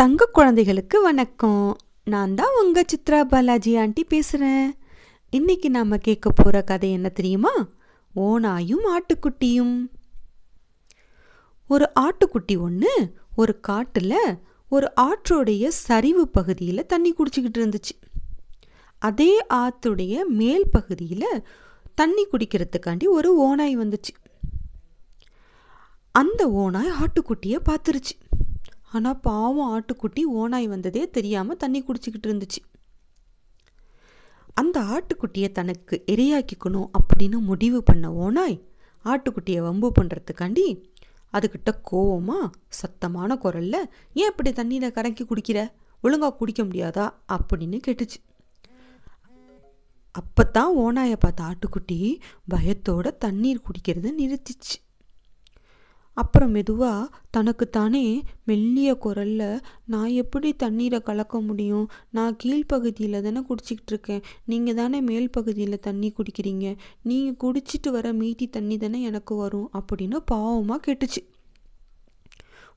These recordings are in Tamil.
தங்க குழந்தைகளுக்கு வணக்கம். நான் தான் உங்கள் சித்ரா பாலாஜி ஆண்டி பேசுகிறேன் இன்னைக்கு நாம் கேட்க போகிற கதை என்ன தெரியுமா? ஓனாயும் ஆட்டுக்குட்டியும். ஒரு ஆட்டுக்குட்டி ஒன்று ஒரு காட்டில் ஒரு ஆற்றோடைய சரிவு பகுதியில் தண்ணி குடிச்சிக்கிட்டு இருந்துச்சு. அதே ஆற்றுடைய மேல் பகுதியில் தண்ணி குடிக்கிறதுக்காண்டி ஒரு ஓனாய் வந்துச்சு. அந்த ஓனாய் ஆட்டுக்குட்டியை பார்த்துருச்சு ஆனால் பாவம் ஆட்டுக்குட்டி ஓனாய் வந்ததே தெரியாமல் தண்ணி குடிச்சிக்கிட்டு இருந்துச்சு. அந்த ஆட்டுக்குட்டியை தனக்கு எரியாக்கிக்கணும் அப்படின்னு முடிவு பண்ண ஓனாய் ஆட்டுக்குட்டியை வம்பு பண்ணுறதுக்காண்டி அதுக்கிட்ட கோவமாக சத்தமான குரல்ல ஏன் இப்படி தண்ணியில் கறக்கி குடிக்கிற? ஒழுங்கா குடிக்க முடியாதா? அப்படின்னு கேட்டுச்சு. அப்போ தான் ஓனாயை பார்த்த ஆட்டுக்குட்டி பயத்தோட தண்ணீர் குடிக்கிறத நிறுத்திச்சு. அப்புறம் மெதுவாக தனக்குத்தானே மெல்லிய குரல்ல நான் எப்படி தண்ணீரை கலக்க முடியும்? நான் கீழ்ப்பகுதியில் தானே குடிச்சிக்கிட்டு இருக்கேன் நீங்கள் தானே மேல் பகுதியில் தண்ணி குடிக்கிறீங்க? நீங்கள் குடிச்சிட்டு வர மீதி தண்ணி தானே எனக்கு வரும்? அப்படின்னு பாவமாக கேட்டுச்சு.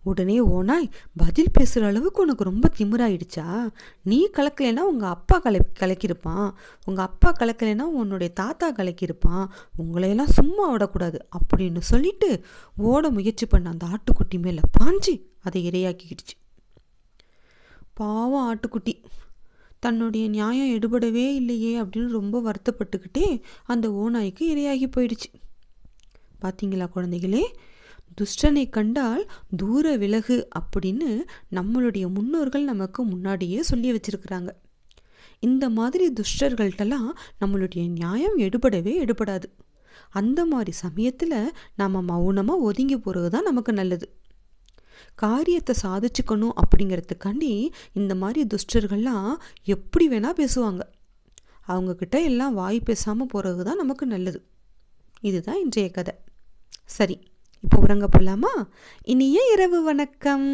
உடனே ஓனாய் பதில் பேசுகிற அளவுக்கு உனக்கு ரொம்ப திமிராயிடுச்சா? நீ கலக்கலைன்னா உங்கள் அப்பா கலை கலக்கியிருப்பான். உங்கள் அப்பா கலக்கலைன்னா உன்னுடைய தாத்தா கலக்கியிருப்பான். உங்களையெல்லாம் சும்மா விடக்கூடாது அப்படின்னு சொல்லிட்டு ஓட முயற்சி பண்ண அந்த ஆட்டுக்குட்டி மேலே பாஞ்சு அதை இரையாக்கிக்கிடுச்சு. பாவம் ஆட்டுக்குட்டி. தன்னுடைய நியாயம் எடுபடவே இல்லையே அப்படின்னு ரொம்ப வருத்தப்பட்டுக்கிட்டே அந்த ஓநாய்க்கு இரையாகி போயிடுச்சு. பார்த்தீங்களா குழந்தைகளே? துஷ்டனை கண்டால் தூர விலகு அப்படின்னு நம்மளுடைய முன்னோர்கள் நமக்கு முன்னாடியே சொல்லி வச்சிருக்கிறாங்க. இந்த மாதிரி துஷ்டர்கள்ட்டெல்லாம் நம்மளுடைய நியாயம் எடுபடவே எடுபடாது. அந்த மாதிரி சமயத்தில் நாம் மௌனமாக ஒதுங்கி போகிறது தான் நமக்கு நல்லது. காரியத்தை சாதிச்சுக்கணும் அப்படிங்கிறதுக்காண்டி இந்த மாதிரி துஷ்டர்கள்லாம் எப்படி வேணால் பேசுவாங்க. அவங்கக்கிட்ட எல்லாம் வாய் பேசாமல் போகிறது தான் நமக்கு நல்லது. இதுதான் இன்றைய கதை. சரி. இப்போ உறங்க போகலாமா இனிய இரவு வணக்கம்.